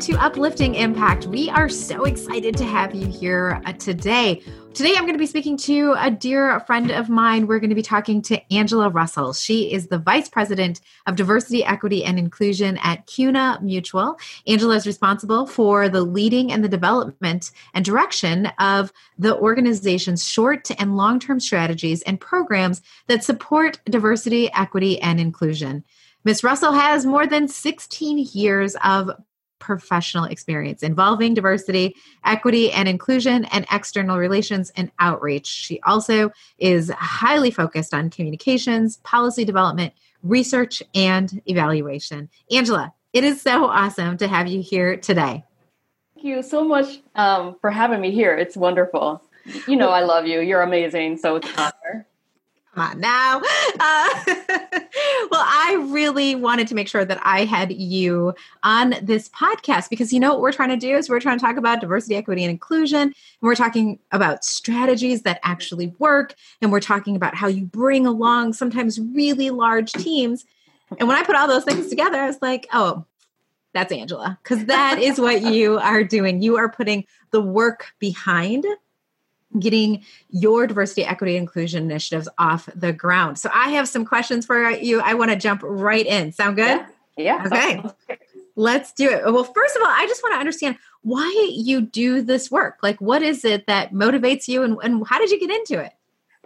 to Uplifting Impact. We are so excited to have you here uh, today. Today, I'm going to be speaking to a dear friend of mine. We're going to be talking to Angela Russell. She is the Vice President of Diversity, Equity, and Inclusion at CUNA Mutual. Angela is responsible for the leading and the development and direction of the organization's short and long term strategies and programs that support diversity, equity, and inclusion. Ms. Russell has more than 16 years of professional experience involving diversity, equity, and inclusion, and external relations and outreach. She also is highly focused on communications, policy development, research, and evaluation. Angela, it is so awesome to have you here today. Thank you so much um, for having me here. It's wonderful. You know, I love you. You're amazing. So it's an honor. Come on now. Uh, well, I really wanted to make sure that I had you on this podcast because you know what we're trying to do is we're trying to talk about diversity, equity, and inclusion. And we're talking about strategies that actually work. And we're talking about how you bring along sometimes really large teams. And when I put all those things together, I was like, oh, that's Angela, because that is what you are doing. You are putting the work behind getting your diversity, equity, inclusion initiatives off the ground. So I have some questions for you. I want to jump right in. Sound good? Yeah. yeah. Okay. Let's do it. Well, first of all, I just want to understand why you do this work. Like, what is it that motivates you, and, and how did you get into it?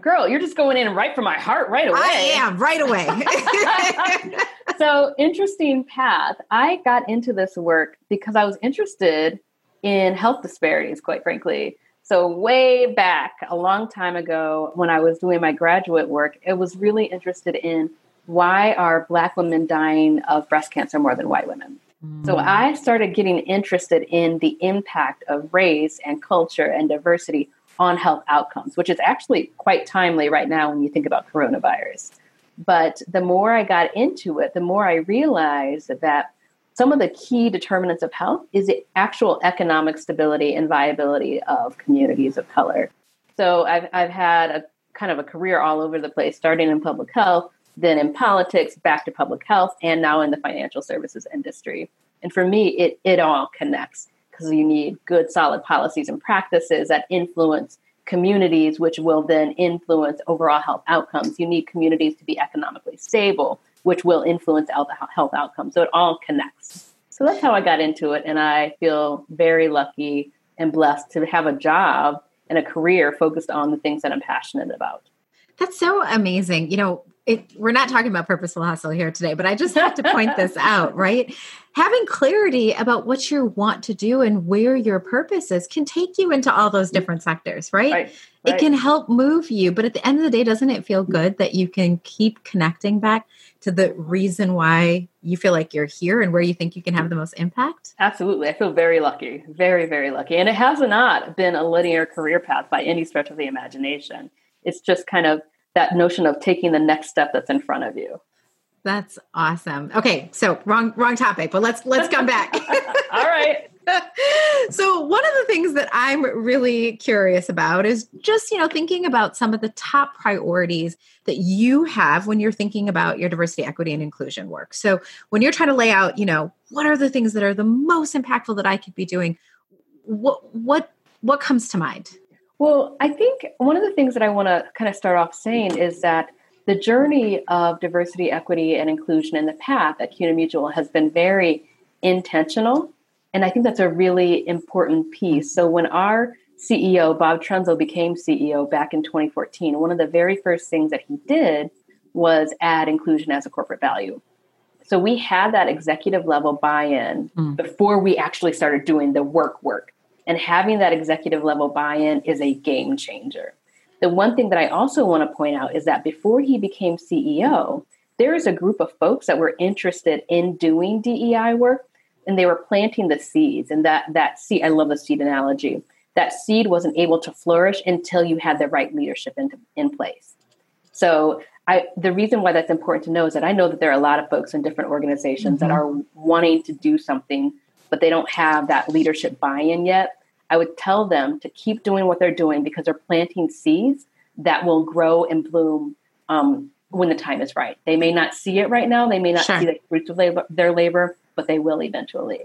Girl, you're just going in right from my heart right away. I am right away. so, interesting path. I got into this work because I was interested in health disparities, quite frankly. So, way back a long time ago, when I was doing my graduate work, I was really interested in why are Black women dying of breast cancer more than white women? Mm. So, I started getting interested in the impact of race and culture and diversity on health outcomes, which is actually quite timely right now when you think about coronavirus. But the more I got into it, the more I realized that some of the key determinants of health is the actual economic stability and viability of communities of color. So I've, I've had a kind of a career all over the place, starting in public health, then in politics, back to public health, and now in the financial services industry. And for me, it, it all connects because you need good, solid policies and practices that influence communities, which will then influence overall health outcomes. You need communities to be economically stable which will influence health outcomes. So it all connects. So that's how I got into it. And I feel very lucky and blessed to have a job and a career focused on the things that I'm passionate about. That's so amazing. You know, it, we're not talking about purposeful hustle here today, but I just have to point this out, right? Having clarity about what you want to do and where your purpose is can take you into all those mm-hmm. different sectors, right? right, right. It can help move you, but at the end of the day, doesn't it feel good that you can keep connecting back to the reason why you feel like you're here and where you think you can have the most impact? Absolutely. I feel very lucky, very, very lucky. And it has not been a linear career path by any stretch of the imagination. It's just kind of that notion of taking the next step that's in front of you. That's awesome. Okay, so wrong wrong topic, but let's let's come back. All right. so one of the things that I'm really curious about is just, you know, thinking about some of the top priorities that you have when you're thinking about your diversity, equity and inclusion work. So when you're trying to lay out, you know, what are the things that are the most impactful that I could be doing? What what what comes to mind? Well, I think one of the things that I want to kind of start off saying is that the journey of diversity, equity, and inclusion in the path at CUNA Mutual has been very intentional. And I think that's a really important piece. So when our CEO, Bob Trunzo, became CEO back in 2014, one of the very first things that he did was add inclusion as a corporate value. So we had that executive level buy in mm. before we actually started doing the work work. And having that executive level buy in is a game changer. The one thing that I also want to point out is that before he became CEO, there is a group of folks that were interested in doing DEI work and they were planting the seeds. And that, that seed, I love the seed analogy, that seed wasn't able to flourish until you had the right leadership in, in place. So I, the reason why that's important to know is that I know that there are a lot of folks in different organizations mm-hmm. that are wanting to do something but they don't have that leadership buy in yet, I would tell them to keep doing what they're doing because they're planting seeds that will grow and bloom um, when the time is right. They may not see it right now, they may not sure. see the fruits of labor, their labor, but they will eventually.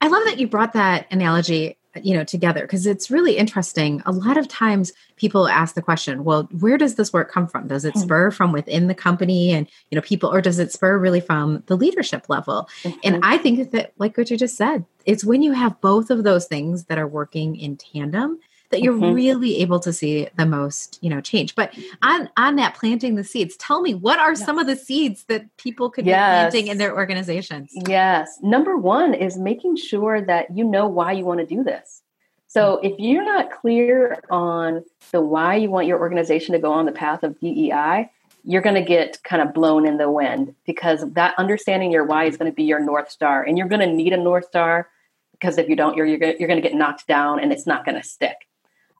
I love that you brought that analogy you know together because it's really interesting a lot of times people ask the question well where does this work come from does it hmm. spur from within the company and you know people or does it spur really from the leadership level mm-hmm. and i think that like what you just said it's when you have both of those things that are working in tandem that you're mm-hmm. really able to see the most you know change. But on on that planting the seeds tell me what are some of the seeds that people could yes. be planting in their organizations? Yes. Number one is making sure that you know why you want to do this. So if you're not clear on the why you want your organization to go on the path of dei you're going to get kind of blown in the wind because that understanding your why is going to be your north star and you're going to need a north star because if you don't you're, you're, you're going to get knocked down and it's not going to stick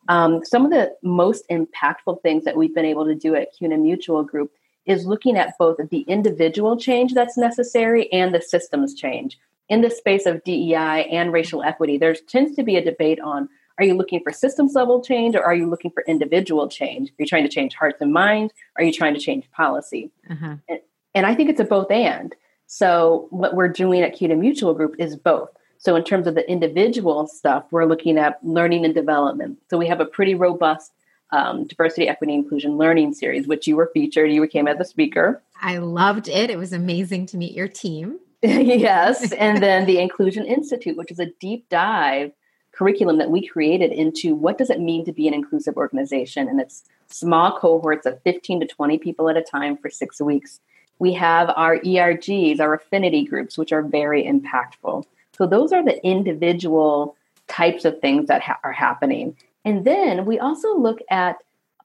um, some of the most impactful things that we've been able to do at CUNA Mutual Group is looking at both the individual change that's necessary and the systems change. In the space of DEI and racial equity, there tends to be a debate on are you looking for systems level change or are you looking for individual change? Are you trying to change hearts and minds? Are you trying to change policy? Uh-huh. And, and I think it's a both and. So, what we're doing at CUNA Mutual Group is both. So, in terms of the individual stuff, we're looking at learning and development. So, we have a pretty robust um, diversity, equity, inclusion learning series, which you were featured. You came as a speaker. I loved it. It was amazing to meet your team. yes. And then the Inclusion Institute, which is a deep dive curriculum that we created into what does it mean to be an inclusive organization. And it's small cohorts of 15 to 20 people at a time for six weeks. We have our ERGs, our affinity groups, which are very impactful. So those are the individual types of things that ha- are happening. And then we also look at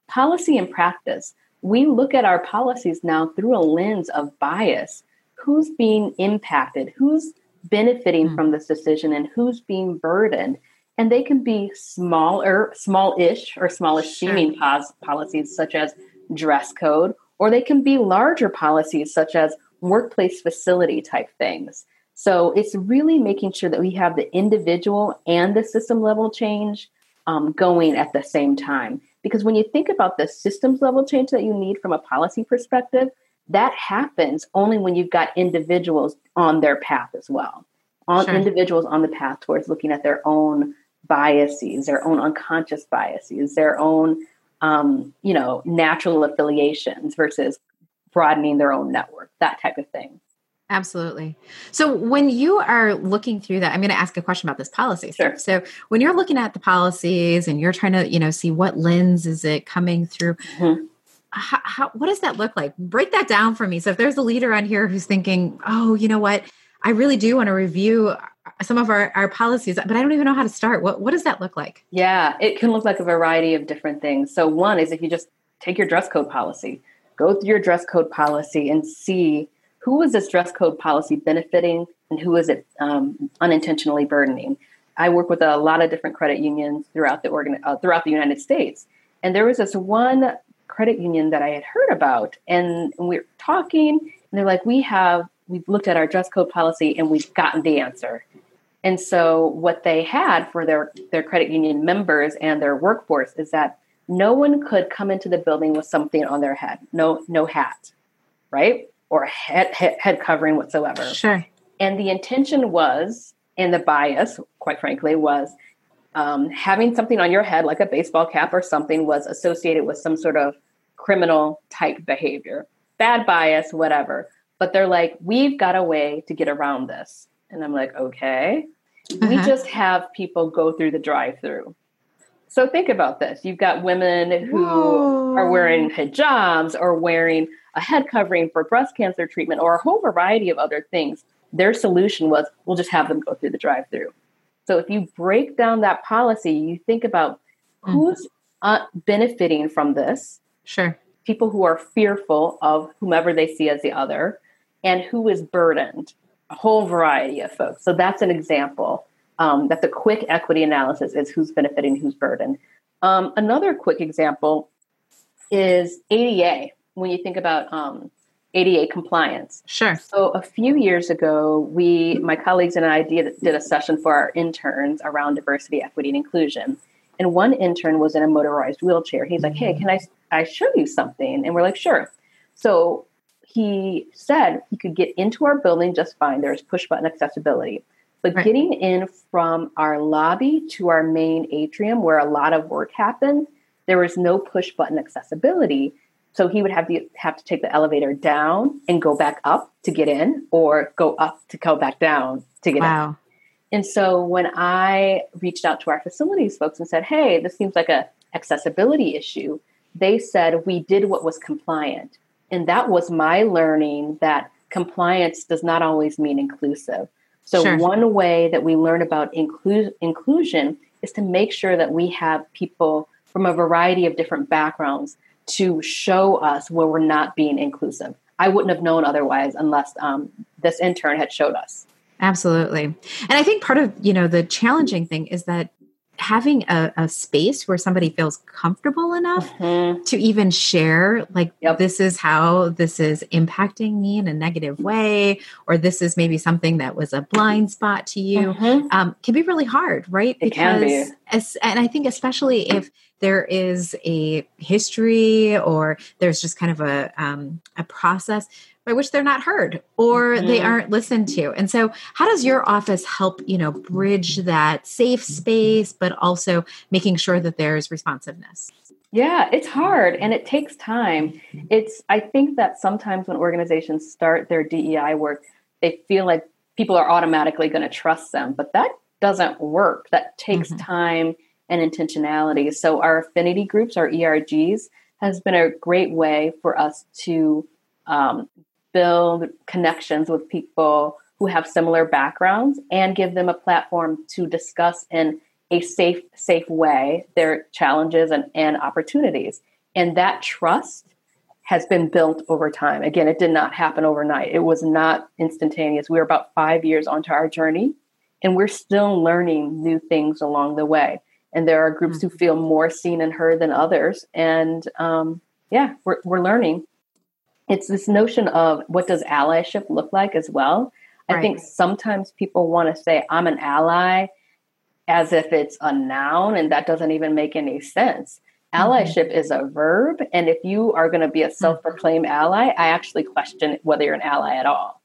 policy and practice. We look at our policies now through a lens of bias. Who's being impacted? Who's benefiting mm-hmm. from this decision and who's being burdened? And they can be smaller, small-ish or smallish sure. seeming pos- policies such as dress code, or they can be larger policies such as workplace facility type things. So it's really making sure that we have the individual and the system level change um, going at the same time. Because when you think about the systems level change that you need from a policy perspective, that happens only when you've got individuals on their path as well. On sure. individuals on the path towards looking at their own biases, their own unconscious biases, their own um, you know natural affiliations versus broadening their own network, that type of thing. Absolutely. So when you are looking through that, I'm going to ask a question about this policy. Sure. So when you're looking at the policies and you're trying to, you know, see what lens is it coming through, mm-hmm. how, how, what does that look like? Break that down for me. So if there's a leader on here who's thinking, oh, you know what, I really do want to review some of our, our policies, but I don't even know how to start. What, what does that look like? Yeah, it can look like a variety of different things. So one is if you just take your dress code policy, go through your dress code policy and see who is this dress code policy benefiting and who is it um, unintentionally burdening? I work with a lot of different credit unions throughout the organ- uh, throughout the United States, and there was this one credit union that I had heard about, and we're talking, and they're like, "We have we've looked at our dress code policy and we've gotten the answer." And so, what they had for their their credit union members and their workforce is that no one could come into the building with something on their head, no no hat, right? Or head, head, head covering whatsoever. Sure. And the intention was, and the bias, quite frankly, was um, having something on your head, like a baseball cap or something, was associated with some sort of criminal type behavior, bad bias, whatever. But they're like, we've got a way to get around this. And I'm like, okay. Uh-huh. We just have people go through the drive through. So think about this. You've got women who Whoa. are wearing hijabs or wearing a head covering for breast cancer treatment or a whole variety of other things. Their solution was we'll just have them go through the drive through. So if you break down that policy, you think about mm-hmm. who's uh, benefiting from this. Sure. People who are fearful of whomever they see as the other, and who is burdened. A whole variety of folks. So that's an example um, that's a quick equity analysis is who's benefiting, who's burdened. Um, another quick example is ADA. When you think about um, ADA compliance. Sure. So a few years ago, we, my colleagues and I did, did a session for our interns around diversity, equity, and inclusion. And one intern was in a motorized wheelchair. He's like, "Hey, can I I show you something?" And we're like, "Sure." So he said he could get into our building just fine. There's push button accessibility. But right. getting in from our lobby to our main atrium where a lot of work happened, there was no push button accessibility. So he would have to have to take the elevator down and go back up to get in, or go up to go back down to get wow. in. And so when I reached out to our facilities folks and said, "Hey, this seems like a accessibility issue," they said we did what was compliant, and that was my learning that compliance does not always mean inclusive. So sure. one way that we learn about inclu- inclusion is to make sure that we have people from a variety of different backgrounds to show us where we're not being inclusive. I wouldn't have known otherwise unless um, this intern had showed us. Absolutely. And I think part of, you know, the challenging thing is that having a, a space where somebody feels comfortable enough mm-hmm. to even share like yep. this is how this is impacting me in a negative way or this is maybe something that was a blind spot to you mm-hmm. um, can be really hard right it because be. as, and i think especially if there is a history or there's just kind of a um, a process by which they're not heard or mm-hmm. they aren't listened to. And so how does your office help, you know, bridge that safe space but also making sure that there's responsiveness? Yeah, it's hard and it takes time. It's I think that sometimes when organizations start their DEI work, they feel like people are automatically going to trust them, but that doesn't work. That takes mm-hmm. time and intentionality. So our affinity groups, our ERGs, has been a great way for us to um, build connections with people who have similar backgrounds and give them a platform to discuss in a safe safe way their challenges and, and opportunities. And that trust has been built over time. Again it did not happen overnight. It was not instantaneous. We were about five years onto our journey and we're still learning new things along the way. And there are groups mm-hmm. who feel more seen and heard than others. And um, yeah we're, we're learning it's this notion of what does allyship look like as well. Right. I think sometimes people want to say, I'm an ally as if it's a noun, and that doesn't even make any sense. Mm-hmm. Allyship is a verb, and if you are going to be a self proclaimed ally, I actually question whether you're an ally at all.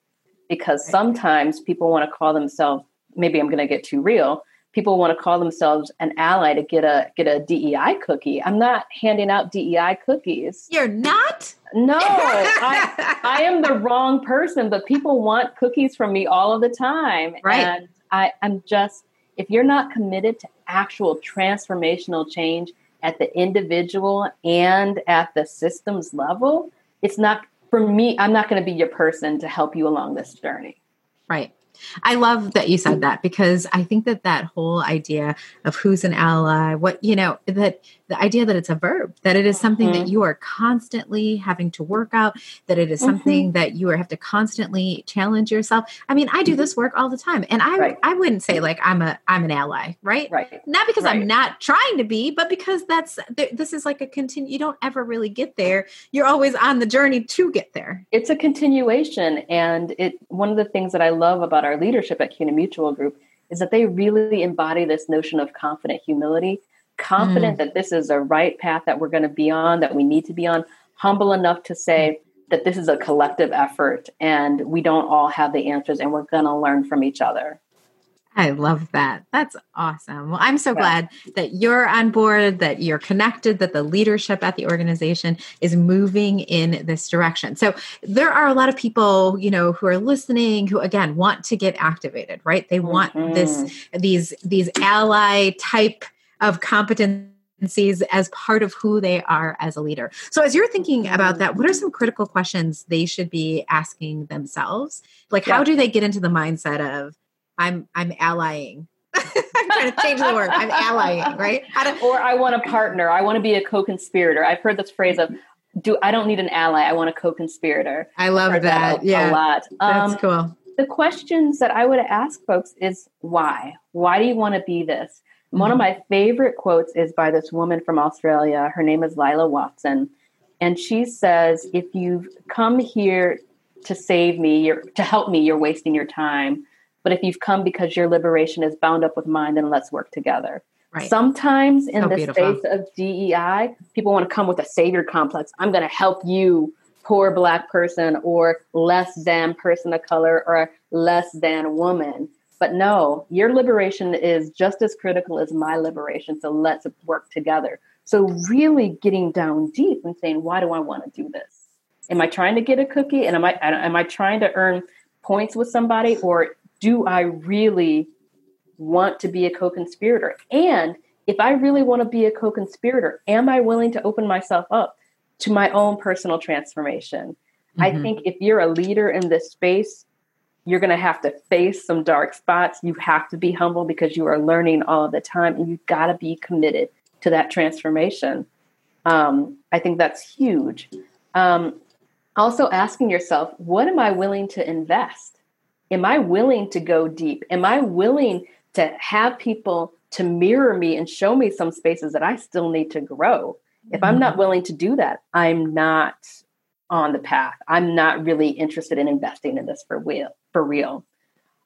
Because sometimes people want to call themselves, maybe I'm going to get too real, people want to call themselves an ally to get a get a DEI cookie. I'm not handing out DEI cookies. You're not? No, I, I am the wrong person, but people want cookies from me all of the time. Right. And I, I'm just if you're not committed to actual transformational change at the individual and at the systems level, it's not for me, I'm not going to be your person to help you along this journey. Right. I love that you said that because I think that that whole idea of who's an ally, what, you know, that the idea that it's a verb, that it is something mm-hmm. that you are constantly having to work out, that it is mm-hmm. something that you have to constantly challenge yourself. I mean, I do mm-hmm. this work all the time and I, right. I wouldn't say like I'm a, I'm an ally, right? Right. Not because right. I'm not trying to be, but because that's, this is like a continue, you don't ever really get there. You're always on the journey to get there. It's a continuation. And it, one of the things that I love about our leadership at CUNA Mutual Group is that they really embody this notion of confident humility confident mm. that this is the right path that we're going to be on, that we need to be on, humble enough to say that this is a collective effort and we don't all have the answers and we're going to learn from each other. I love that. That's awesome. Well, I'm so yeah. glad that you're on board, that you're connected, that the leadership at the organization is moving in this direction. So there are a lot of people, you know, who are listening who again want to get activated, right? They want mm-hmm. this these these ally type of competencies as part of who they are as a leader. So as you're thinking about that, what are some critical questions they should be asking themselves? Like yeah. how do they get into the mindset of I'm I'm allying? I'm trying to change the word. I'm allying, right? Or I want a partner. I want to be a co-conspirator. I've heard this phrase of do I don't need an ally. I want a co-conspirator. I love that. that. Yeah. A lot. Um, That's cool. The questions that I would ask folks is why? Why do you want to be this? Mm-hmm. One of mm-hmm. my favorite quotes is by this woman from Australia. Her name is Lilla Watson. And she says, if you've come here to save me, you're, to help me, you're wasting your time. But if you've come because your liberation is bound up with mine, then let's work together. Right. Sometimes in so the beautiful. space of DEI, people want to come with a savior complex. I'm going to help you, poor black person, or less than person of color, or less than woman. But no, your liberation is just as critical as my liberation. So let's work together. So really getting down deep and saying, why do I want to do this? Am I trying to get a cookie? And am I am I trying to earn points with somebody, or do I really want to be a co-conspirator? And if I really want to be a co-conspirator, am I willing to open myself up to my own personal transformation? Mm-hmm. I think if you're a leader in this space, you're going to have to face some dark spots. You have to be humble because you are learning all the time and you've got to be committed to that transformation. Um, I think that's huge. Um, also, asking yourself, what am I willing to invest? Am I willing to go deep? Am I willing to have people to mirror me and show me some spaces that I still need to grow? If I'm not mm-hmm. willing to do that, I'm not on the path. I'm not really interested in investing in this for real. For real.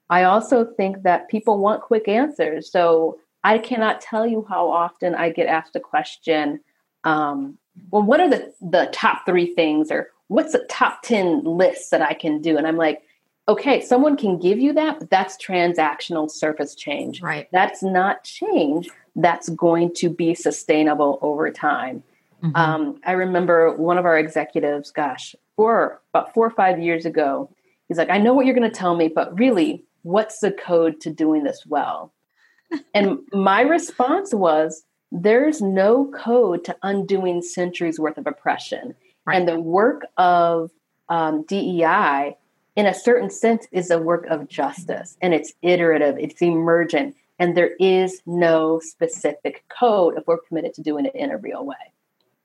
I also think that people want quick answers. So I cannot tell you how often I get asked a question. Um, well, what are the the top three things, or what's the top ten list that I can do? And I'm like, okay, someone can give you that, but that's transactional surface change. Right. That's not change. That's going to be sustainable over time. Mm-hmm. Um, I remember one of our executives, gosh, four about four or five years ago, he's like, I know what you're going to tell me, but really, what's the code to doing this well? and my response was, there's no code to undoing centuries worth of oppression. Right. And the work of um, DEI, in a certain sense, is a work of justice and it's iterative, it's emergent, and there is no specific code if we're committed to doing it in a real way.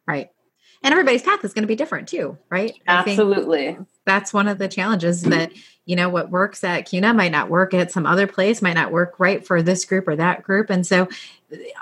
Right. And everybody's path is going to be different too, right? Absolutely. That's one of the challenges that, you know, what works at CUNA might not work at some other place, might not work right for this group or that group. And so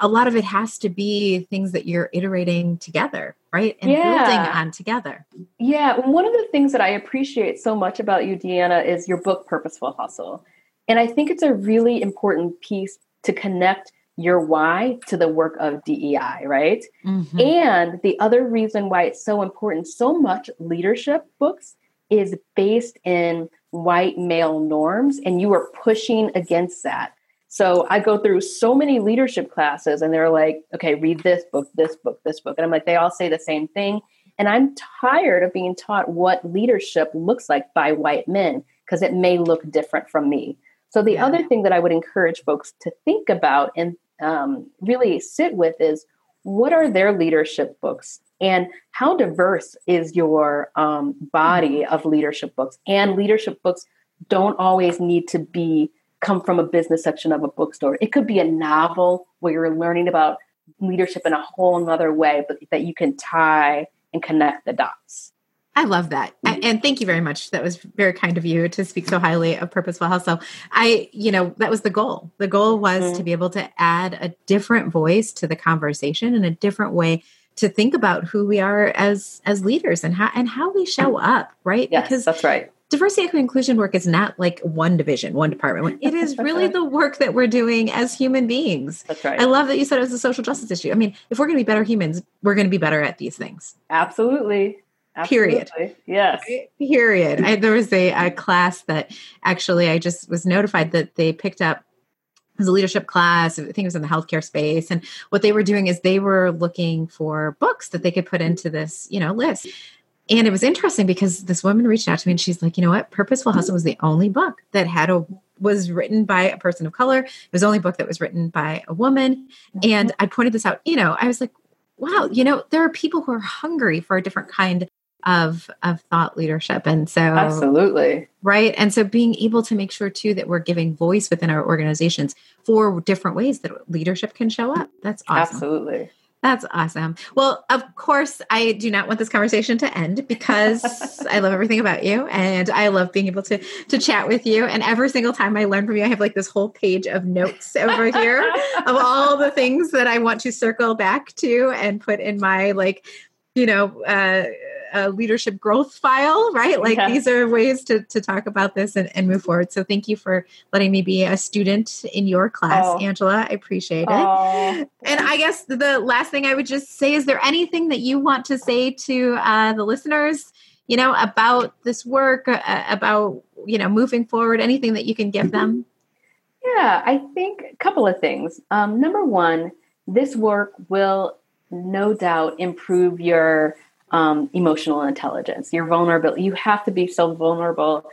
a lot of it has to be things that you're iterating together, right? And yeah. building on together. Yeah. One of the things that I appreciate so much about you, Deanna, is your book, Purposeful Hustle. And I think it's a really important piece to connect your why to the work of DEI, right? Mm-hmm. And the other reason why it's so important, so much leadership books is based in white male norms, and you are pushing against that. So I go through so many leadership classes, and they're like, okay, read this book, this book, this book. And I'm like, they all say the same thing. And I'm tired of being taught what leadership looks like by white men because it may look different from me. So, the yeah. other thing that I would encourage folks to think about and um, really sit with is what are their leadership books? And how diverse is your um, body mm-hmm. of leadership books? And leadership books don't always need to be come from a business section of a bookstore. It could be a novel where you're learning about leadership in a whole other way but that you can tie and connect the dots I love that. And thank you very much. That was very kind of you to speak so highly of Purposeful Hustle. So, I, you know, that was the goal. The goal was mm-hmm. to be able to add a different voice to the conversation and a different way to think about who we are as as leaders and how and how we show up, right? Yes, because that's right. Diversity, equity, inclusion work is not like one division, one department. It is really the work that we're doing as human beings. That's right. I love that you said it was a social justice issue. I mean, if we're going to be better humans, we're going to be better at these things. Absolutely. Absolutely. Period. Yes. Period. I, there was a, a, class that actually I just was notified that they picked up it was a leadership class. I think it was in the healthcare space. And what they were doing is they were looking for books that they could put into this, you know, list. And it was interesting because this woman reached out to me and she's like, you know what? Purposeful Hustle was the only book that had a was written by a person of color. It was the only book that was written by a woman. And. I pointed this out, you know, I was like, wow, you know, there are people who are hungry for a different kind of of thought leadership. And so absolutely. Right? And so being able to make sure too that we're giving voice within our organizations for different ways that leadership can show up. That's awesome. Absolutely. That's awesome. Well, of course, I do not want this conversation to end because I love everything about you and I love being able to to chat with you. And every single time I learn from you, I have like this whole page of notes over here of all the things that I want to circle back to and put in my like, you know, uh a leadership growth file, right? Like yeah. these are ways to, to talk about this and, and move forward. So thank you for letting me be a student in your class, oh. Angela. I appreciate it. Oh. And I guess the last thing I would just say is there anything that you want to say to uh, the listeners, you know, about this work, uh, about, you know, moving forward, anything that you can give them? Yeah, I think a couple of things. Um, number one, this work will no doubt improve your um, emotional intelligence, your vulnerability. You have to be so vulnerable.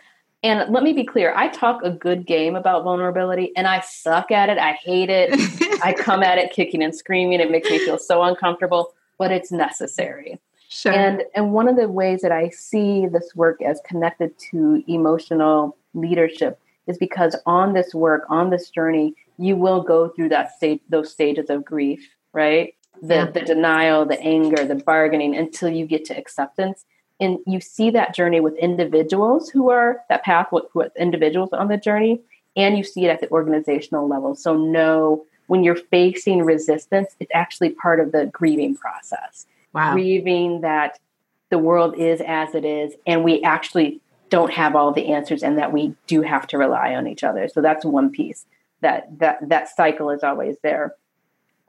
And let me be clear I talk a good game about vulnerability and I suck at it. I hate it. I come at it kicking and screaming. It makes me feel so uncomfortable, but it's necessary. Sure. And, and one of the ways that I see this work as connected to emotional leadership is because on this work, on this journey, you will go through that stage, those stages of grief, right? The, yeah. the denial, the anger, the bargaining until you get to acceptance. And you see that journey with individuals who are that path with, with individuals on the journey, and you see it at the organizational level. So, know when you're facing resistance, it's actually part of the grieving process. Wow. Grieving that the world is as it is, and we actually don't have all the answers and that we do have to rely on each other. So that's one piece that that that cycle is always there.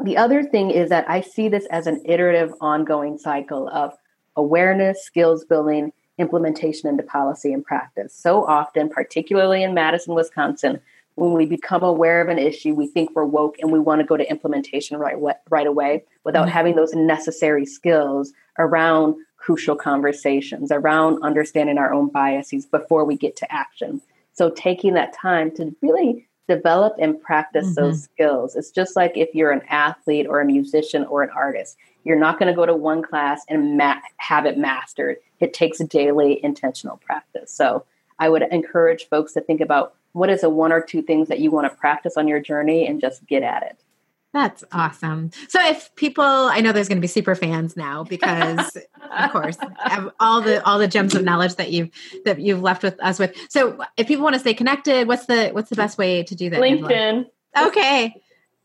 The other thing is that I see this as an iterative ongoing cycle of awareness, skills building, implementation into policy and practice. So often, particularly in Madison, Wisconsin, when we become aware of an issue, we think we're woke and we want to go to implementation right, right away without mm-hmm. having those necessary skills around crucial conversations around understanding our own biases before we get to action. So, taking that time to really develop and practice mm-hmm. those skills. It's just like if you're an athlete or a musician or an artist, you're not going to go to one class and ma- have it mastered. It takes daily intentional practice. So, I would encourage folks to think about what is the one or two things that you want to practice on your journey and just get at it. That's awesome. So if people, I know there's going to be super fans now because, of course, all the all the gems of knowledge that you've that you've left with us with. So if people want to stay connected, what's the what's the best way to do that? LinkedIn. Angela? Okay.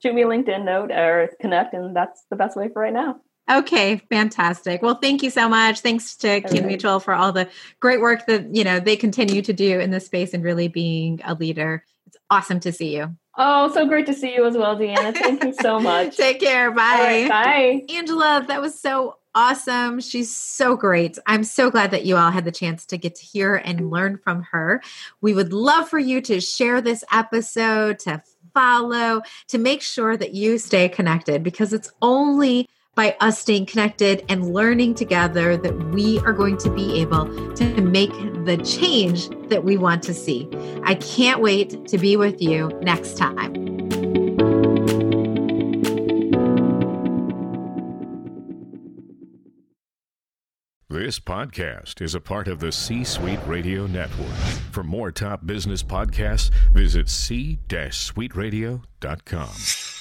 Shoot me a LinkedIn note or connect, and that's the best way for right now. Okay, fantastic. Well, thank you so much. Thanks to Kin Mutual for all the great work that you know they continue to do in this space and really being a leader. It's awesome to see you. Oh, so great to see you as well, Deanna. Thank you so much. Take care. Bye. Right, bye. Angela, that was so awesome. She's so great. I'm so glad that you all had the chance to get to hear and learn from her. We would love for you to share this episode, to follow, to make sure that you stay connected because it's only by us staying connected and learning together that we are going to be able to make the change that we want to see. I can't wait to be with you next time. This podcast is a part of the C Suite Radio Network. For more top business podcasts, visit c-suiteradio.com.